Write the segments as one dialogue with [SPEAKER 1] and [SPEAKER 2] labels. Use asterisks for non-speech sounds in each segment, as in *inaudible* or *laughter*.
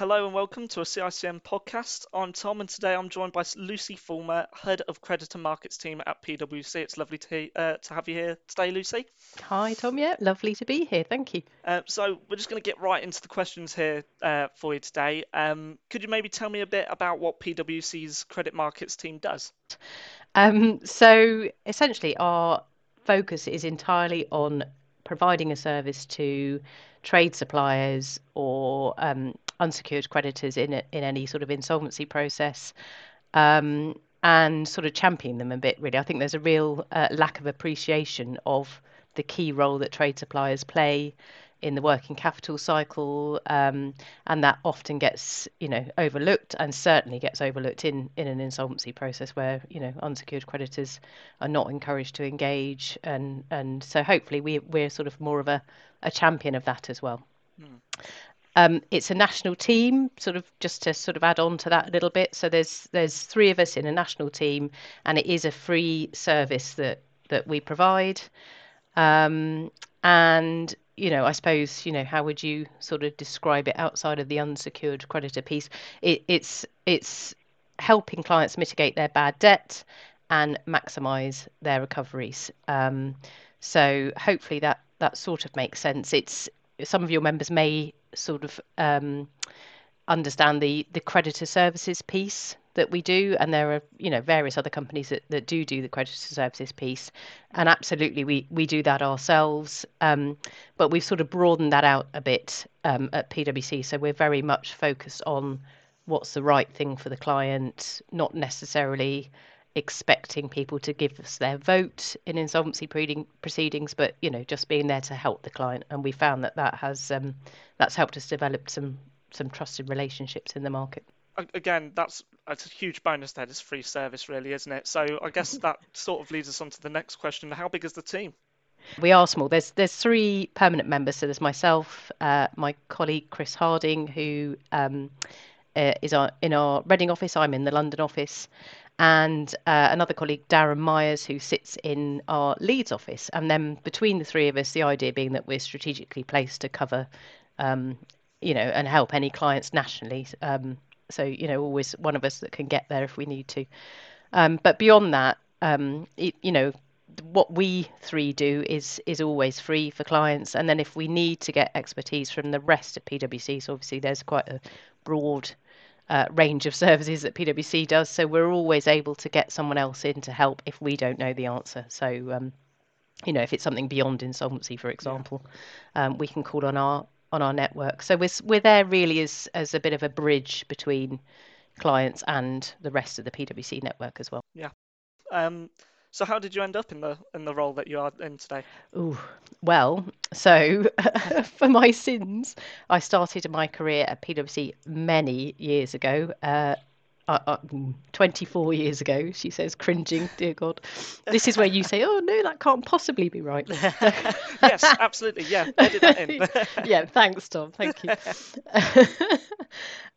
[SPEAKER 1] Hello and welcome to a CICM podcast. I'm Tom, and today I'm joined by Lucy Fulmer, Head of Creditor Markets Team at PwC. It's lovely to, uh, to have you here today, Lucy.
[SPEAKER 2] Hi, Tom. Yeah, lovely to be here. Thank you.
[SPEAKER 1] Uh, so we're just going to get right into the questions here uh, for you today. Um, could you maybe tell me a bit about what PwC's Credit Markets Team does?
[SPEAKER 2] Um, so essentially, our focus is entirely on providing a service to trade suppliers or um, unsecured creditors in a, in any sort of insolvency process. Um, and sort of champion them a bit, really. I think there's a real uh, lack of appreciation of the key role that trade suppliers play in the working capital cycle, um, and that often gets you know overlooked, and certainly gets overlooked in in an insolvency process where you know unsecured creditors are not encouraged to engage, and and so hopefully we we're sort of more of a a champion of that as well. Hmm. Um, it's a national team, sort of just to sort of add on to that a little bit. So there's there's three of us in a national team, and it is a free service that that we provide. Um, and you know, I suppose you know how would you sort of describe it outside of the unsecured creditor piece? It, it's it's helping clients mitigate their bad debt and maximise their recoveries. Um, so hopefully that that sort of makes sense. It's some of your members may sort of um, understand the the creditor services piece that we do. And there are you know various other companies that, that do do the creditor services piece. And absolutely we we do that ourselves. Um, but we've sort of broadened that out a bit um, at PwC so we're very much focused on what's the right thing for the client not necessarily expecting people to give us their vote in insolvency proceedings, but you know, just being there to help the client. And we found that that has um, that's helped us develop some some trusted relationships in the market.
[SPEAKER 1] Again, that's that's a huge bonus. That is free service, really, isn't it? So I guess that sort of leads us on to the next question: How big is the team?
[SPEAKER 2] We are small. There's there's three permanent members. So there's myself, uh, my colleague Chris Harding, who um, uh, is our, in our Reading office. I'm in the London office, and uh, another colleague, Darren Myers, who sits in our Leeds office. And then between the three of us, the idea being that we're strategically placed to cover, um, you know, and help any clients nationally. Um, so, you know, always one of us that can get there if we need to. Um, but beyond that, um, it, you know, what we three do is is always free for clients and then if we need to get expertise from the rest of PwC so obviously there's quite a broad uh, range of services that PwC does. So we're always able to get someone else in to help if we don't know the answer. So, um, you know, if it's something beyond insolvency, for example, yeah. um, we can call on our on our network. So we're we're there really as as a bit of a bridge between clients and the rest of the PwC network as well.
[SPEAKER 1] Yeah. Um, so how did you end up in the in the role that you are in today?
[SPEAKER 2] Ooh, well, so *laughs* for my sins, I started my career at PwC many years ago. Uh, uh, uh, 24 years ago, she says, cringing, dear God. This is where you say, oh, no, that can't possibly be right. *laughs*
[SPEAKER 1] yes, absolutely. Yeah, edit that in. *laughs*
[SPEAKER 2] yeah, thanks, Tom. Thank you.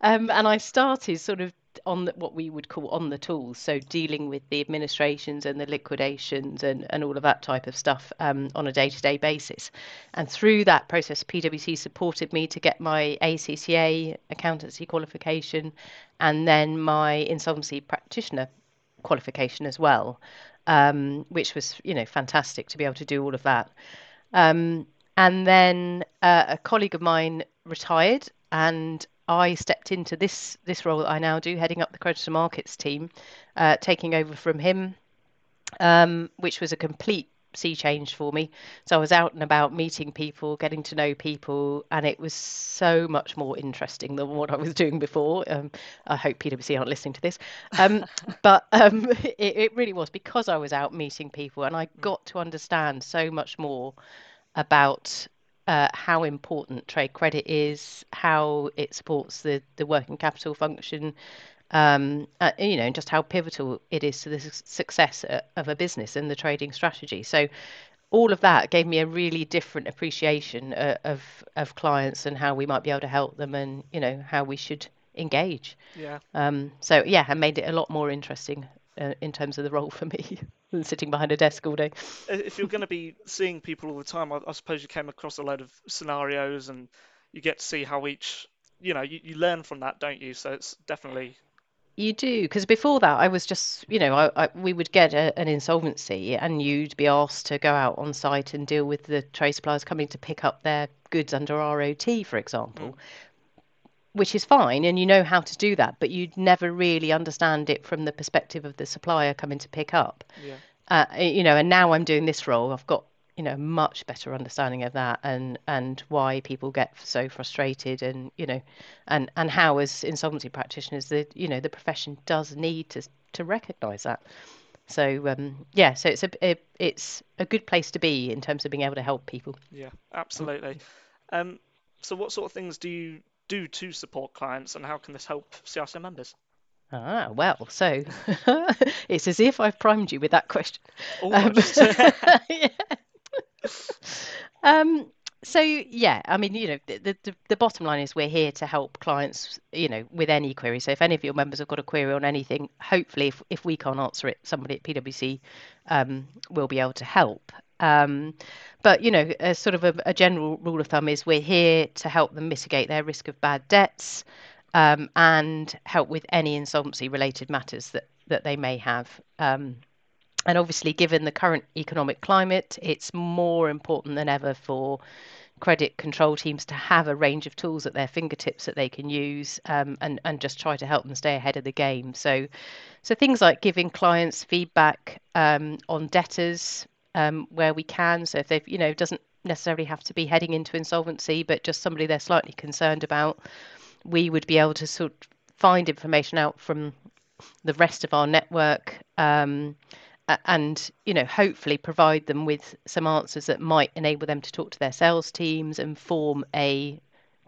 [SPEAKER 2] um, and I started sort of on the, what we would call on the tools, so dealing with the administrations and the liquidations and, and all of that type of stuff um, on a day to day basis. And through that process, PwC supported me to get my ACCA accountancy qualification and then my insolvency practitioner qualification as well, um, which was you know fantastic to be able to do all of that. Um, and then uh, a colleague of mine retired and I stepped into this this role that I now do, heading up the creditor markets team, uh, taking over from him, um, which was a complete sea change for me. So I was out and about meeting people, getting to know people, and it was so much more interesting than what I was doing before. Um, I hope PwC aren't listening to this, um, *laughs* but um, *laughs* it, it really was because I was out meeting people, and I got to understand so much more about uh, how important trade credit is, how it supports the, the working capital function, um, uh, you know, and just how pivotal it is to the success uh, of a business and the trading strategy. So, all of that gave me a really different appreciation uh, of of clients and how we might be able to help them, and you know how we should engage.
[SPEAKER 1] Yeah.
[SPEAKER 2] Um, so yeah, I made it a lot more interesting uh, in terms of the role for me *laughs* than sitting behind a desk all day.
[SPEAKER 1] If you're going to be seeing people all the time, I, I, suppose you came across a load of scenarios and you get to see how each you know you, you learn from that, don't you? So it's definitely
[SPEAKER 2] You do, because before that, I was just, you know, I, I, we would get a, an insolvency and you'd be asked to go out on site and deal with the trade suppliers coming to pick up their goods under ROT, for example, hmm. Which is fine, and you know how to do that, but you'd never really understand it from the perspective of the supplier coming to pick up.
[SPEAKER 1] yeah.
[SPEAKER 2] Uh, you know, and now I'm doing this role, I've got, you know, much better understanding of that and and why people get so frustrated and, you know, and and how as insolvency practitioners the, you know, the profession does need to to recognize that. So um, yeah, so it's a, a it's a good place to be in terms of being able to help people.
[SPEAKER 1] Yeah, absolutely. Um, so what sort of things do you do to support clients, and how can this help CICM members?
[SPEAKER 2] Ah, well, so *laughs* it's as if I've primed you with that question. Um, *laughs* yeah. Um, so yeah, I mean, you know, the, the the bottom line is we're here to help clients, you know, with any query. So if any of your members have got a query on anything, hopefully, if if we can't answer it, somebody at PwC um, will be able to help. Um, but you know, a sort of a, a general rule of thumb is we're here to help them mitigate their risk of bad debts um, and help with any insolvency related matters that that they may have. Um, and obviously, given the current economic climate, it's more important than ever for credit control teams to have a range of tools at their fingertips that they can use um, and and just try to help them stay ahead of the game. So, so things like giving clients feedback um, on debtors um, where we can. So if they've you know doesn't necessarily have to be heading into insolvency, but just somebody they're slightly concerned about, we would be able to sort of find information out from the rest of our network. Um, and you know hopefully provide them with some answers that might enable them to talk to their sales teams and form a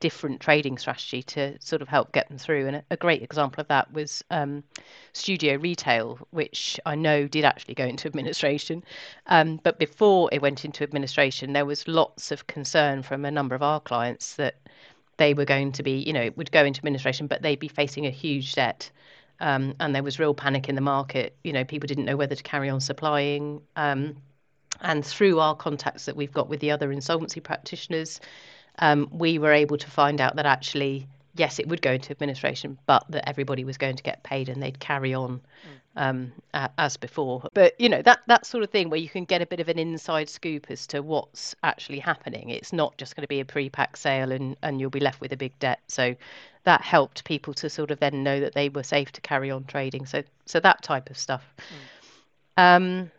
[SPEAKER 2] different trading strategy to sort of help get them through and a, great example of that was um, studio retail which i know did actually go into *laughs* administration um, but before it went into administration there was lots of concern from a number of our clients that they were going to be you know it would go into administration but they'd be facing a huge debt um, and there was real panic in the market. You know, people didn't know whether to carry on supplying. Um, and through our contacts that we've got with the other insolvency practitioners, um, we were able to find out that actually, yes, it would go into administration, but that everybody was going to get paid and they'd carry on um, a- as before. But you know that that sort of thing where you can get a bit of an inside scoop as to what's actually happening. It's not just going to be a pre-pack sale and and you'll be left with a big debt. So that helped people to sort of then know that they were safe to carry on trading. So so that type of stuff. Um,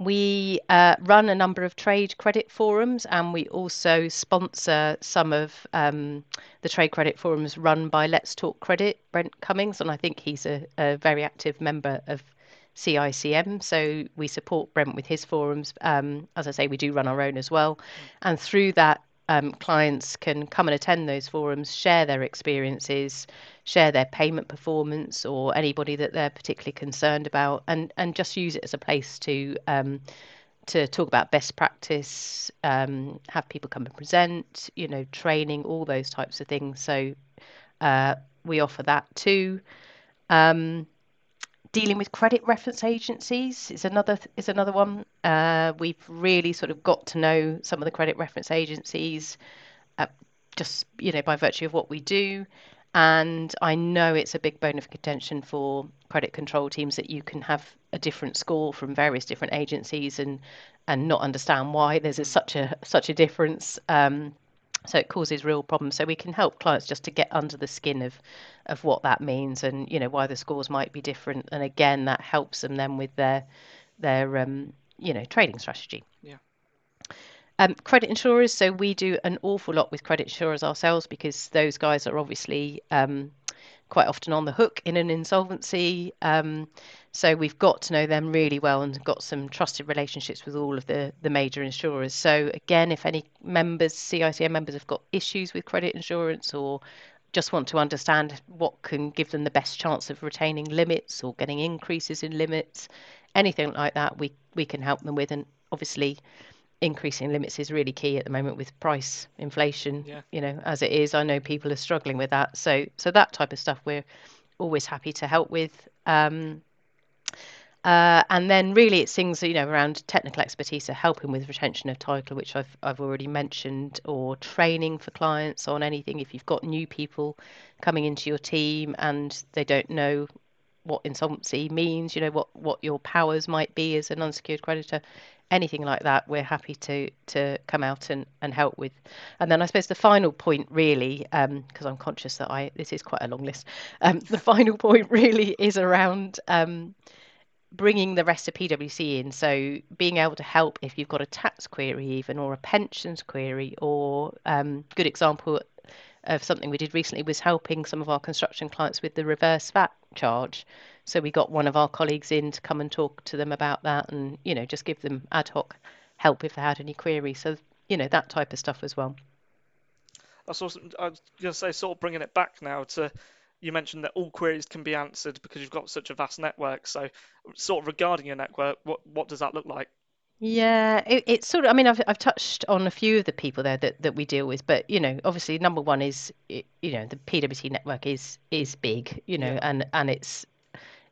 [SPEAKER 2] we uh, run a number of trade credit forums and we also sponsor some of um, the trade credit forums run by Let's Talk Credit, Brent Cummings, and I think he's a, a very active member of CICM. So we support Brent with his forums. Um, as I say, we do run our own as well. And through that, um, clients can come and attend those forums, share their experiences, share their payment performance, or anybody that they're particularly concerned about, and and just use it as a place to um, to talk about best practice, um, have people come and present, you know, training, all those types of things. So uh, we offer that too. Um, dealing with credit reference agencies is another is another one. Uh, we've really sort of got to know some of the credit reference agencies, uh, just you know by virtue of what we do, and I know it's a big bone of contention for credit control teams that you can have a different score from various different agencies and and not understand why there's a, such a such a difference. Um, so it causes real problems. So we can help clients just to get under the skin of of what that means and you know why the scores might be different. And again, that helps them then with their their um, you know trading strategy.
[SPEAKER 1] Yeah.
[SPEAKER 2] Um, credit insurers. So we do an awful lot with credit insurers ourselves because those guys are obviously um, quite often on the hook in an insolvency. Um, so we've got to know them really well and got some trusted relationships with all of the, the major insurers. So again, if any members, CICM members, have got issues with credit insurance or just want to understand what can give them the best chance of retaining limits or getting increases in limits, anything like that, we we can help them with. And obviously, increasing limits is really key at the moment with price inflation.
[SPEAKER 1] Yeah.
[SPEAKER 2] You know, as it is, I know people are struggling with that. So so that type of stuff we're always happy to help with. Um, Uh, and then really it's things you know around technical expertise, so helping with retention of title, which I've I've already mentioned, or training for clients on anything. If you've got new people coming into your team and they don't know what insolvency means, you know what what your powers might be as an unsecured creditor, anything like that, we're happy to to come out and, and help with. And then I suppose the final point really, because um, I'm conscious that I this is quite a long list. Um, *laughs* the final point really is around um, bringing the rest of PwC in. So being able to help if you've got a tax query even or a pensions query or um, good example of something we did recently was helping some of our construction clients with the reverse VAT charge. So we got one of our colleagues in to come and talk to them about that and, you know, just give them ad hoc help if they had any queries. So, you know, that type of stuff as well.
[SPEAKER 1] I was, going to say, sort of bringing it back now to you mentioned that all queries can be answered because you've got such a vast network. So, sort of regarding your network, what what does that look like?
[SPEAKER 2] Yeah, it, it's sort of. I mean, I've I've touched on a few of the people there that, that we deal with, but you know, obviously, number one is you know the PwC network is is big, you know, yeah. and and it's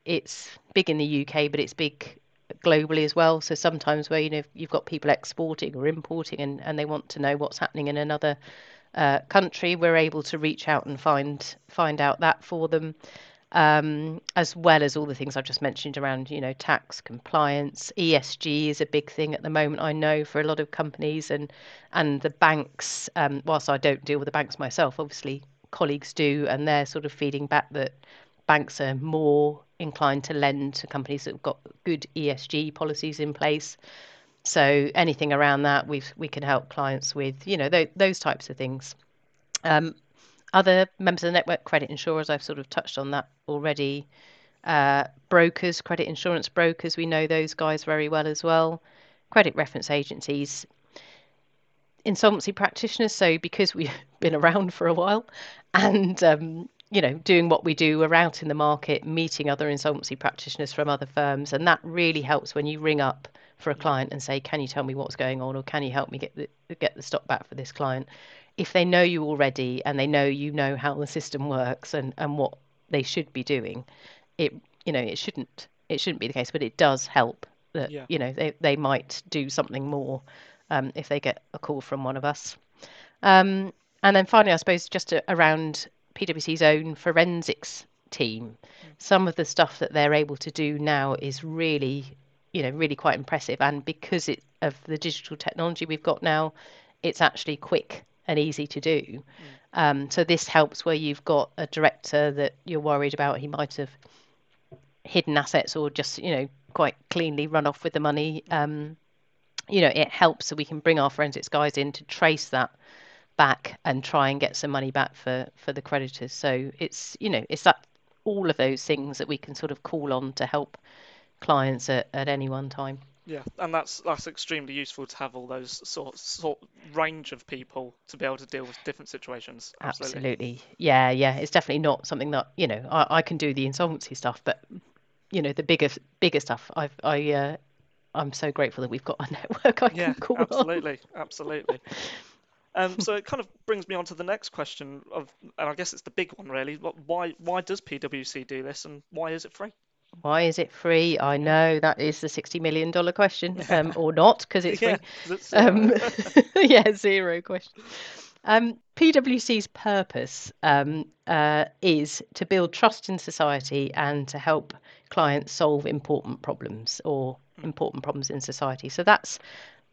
[SPEAKER 2] it's big in the UK, but it's big globally as well. So sometimes where you know you've got people exporting or importing, and and they want to know what's happening in another uh, country, we're able to reach out and find find out that for them, um, as well as all the things I've just mentioned around you know tax compliance. ESG is a big thing at the moment. I know for a lot of companies and and the banks. Um, whilst I don't deal with the banks myself, obviously colleagues do, and they're sort of feeding back that banks are more inclined to lend to companies that have got good ESG policies in place. So anything around that, we we can help clients with, you know, th- those types of things. Um, other members of the network, credit insurers, I've sort of touched on that already. Uh, brokers, credit insurance brokers, we know those guys very well as well. Credit reference agencies, insolvency practitioners. So because we've *laughs* been around for a while, and um, you know, doing what we do, we're out in the market, meeting other insolvency practitioners from other firms, and that really helps when you ring up for a client and say, "Can you tell me what's going on, or can you help me get the get the stock back for this client?" If they know you already and they know you know how the system works and and what they should be doing, it you know it shouldn't it shouldn't be the case, but it does help that yeah. you know they they might do something more um, if they get a call from one of us. Um, and then finally, I suppose just to, around PwC's own forensics team, mm. some of the stuff that they're able to do now is really you know really quite impressive. And because it of the digital technology we've got now it's actually quick and easy to do. Mm. um, so this helps where you've got a director that you're worried about. He might have hidden assets or just you know quite cleanly run off with the money. Um, you know it helps so we can bring our forensics guys in to trace that back and try and get some money back for for the creditors. So it's you know it's that all of those things that we can sort of call on to help clients at, at any one time.
[SPEAKER 1] Yeah, and that's that's extremely useful to have all those sort sort range of people to be able to deal with different situations.
[SPEAKER 2] Absolutely. Absolutely. Yeah, yeah. It's definitely not something that you know I, I can do the insolvency stuff, but you know the bigger bigger stuff. I've I uh, I'm so grateful that we've got a *laughs* network I
[SPEAKER 1] yeah,
[SPEAKER 2] can call
[SPEAKER 1] absolutely,
[SPEAKER 2] on.
[SPEAKER 1] absolutely. *laughs* Um, so it kind of brings me on to the next question of, and I guess it's the big one really. Why why does PwC do this, and why is it free?
[SPEAKER 2] Why is it free? I know that is the sixty million dollar question, *laughs* um, or not, because it's free. Yeah, um, *laughs* yeah zero question. Um, PwC's purpose um, uh, is to build trust in society and to help clients solve important problems or important problems in society. So that's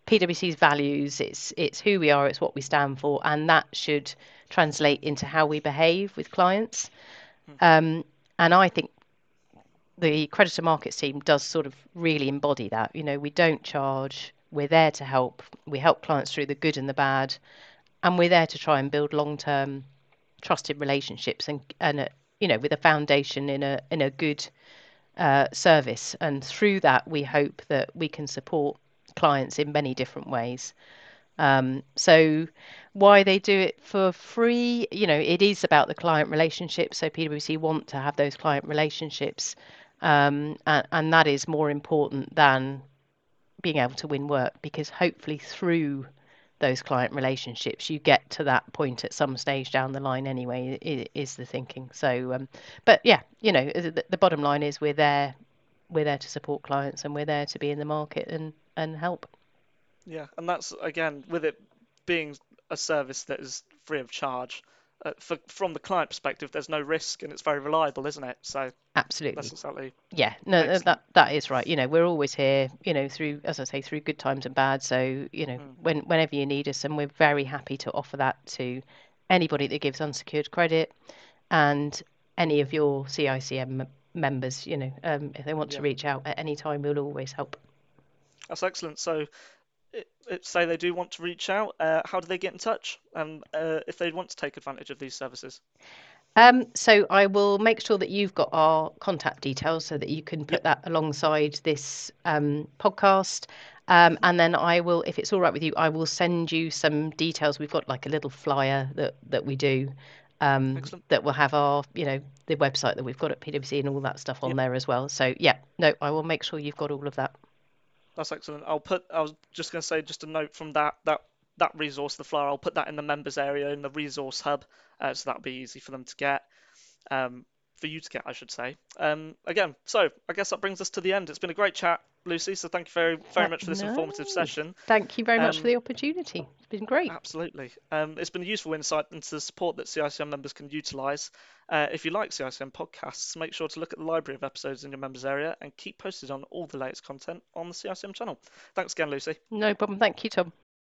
[SPEAKER 2] PwC's values. It's it's who we are. It's what we stand for, and that should translate into how we behave with clients. Hmm. Um, and I think the creditor markets team does sort of really embody that. You know, we don't charge, we're there to help. We help clients through the good and the bad, and we're there to try and build long-term trusted relationships and and a, you know with a foundation in a in a good uh, service. And through that, we hope that we can support clients in many different ways. Um, so why they do it for free, you know, it is about the client relationship. So PwC want to have those client relationships um, and, and that is more important than being able to win work because hopefully through those client relationships you get to that point at some stage down the line anyway is the thinking so um, but yeah you know the, the, bottom line is we're there we're there to support clients and we're there to be in the market and, and help.
[SPEAKER 1] Yeah, and that's again with it being a service that is free of charge. Uh, for, from the client perspective, there's no risk and it's very reliable, isn't it? So
[SPEAKER 2] absolutely,
[SPEAKER 1] that's exactly.
[SPEAKER 2] Yeah, no, excellent. that that is right. You know, we're always here. You know, through as I say, through good times and bad. So you know, mm. when whenever you need us, and we're very happy to offer that to anybody that gives unsecured credit, and any of your CICM members. You know, um, if they want yeah. to reach out at any time, we'll always help.
[SPEAKER 1] That's excellent. So say they do want to reach out, uh, how do they get in touch um, uh, if they want to take advantage of these services?
[SPEAKER 2] Um, so I will make sure that you've got our contact details so that you can put yep. that alongside this um, podcast. Um, and then I will, if it's all right with you, I will send you some details. We've got like a little flyer that that we do um, that will have our, you know, the website that we've got at PwC and all that stuff on yep. there as well. So yeah, no, I will make sure you've got all of that.
[SPEAKER 1] That's excellent. I'll put. I was just going to say just a note from that that that resource, the flyer. I'll put that in the members area in the resource hub, uh, so that'll be easy for them to get. Um, for you to get, I should say. Um, again, so I guess that brings us to the end. It's been a great chat, Lucy. So thank you very, very much for this no. informative session.
[SPEAKER 2] Thank you very much um, for the opportunity. It's been great.
[SPEAKER 1] Absolutely. Um, it's been a useful insight into the support that CICM members can utilise. Uh, if you like CICM podcasts, make sure to look at the library of episodes in your members area and keep posted on all the latest content on the CICM channel. Thanks again, Lucy.
[SPEAKER 2] No problem. Thank you, Tom.